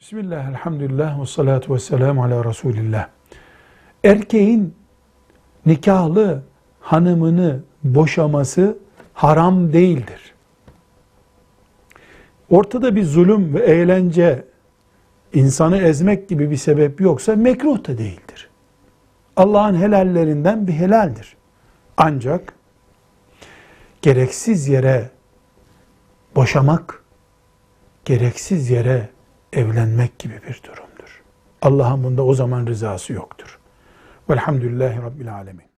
Bismillah, elhamdülillah, ve salatu ve selamu ala Resulillah. Erkeğin nikahlı hanımını boşaması haram değildir. Ortada bir zulüm ve eğlence, insanı ezmek gibi bir sebep yoksa mekruh da değildir. Allah'ın helallerinden bir helaldir. Ancak gereksiz yere boşamak, gereksiz yere evlenmek gibi bir durumdur. Allah'ın bunda o zaman rızası yoktur. Velhamdülillahi Rabbil Alemin.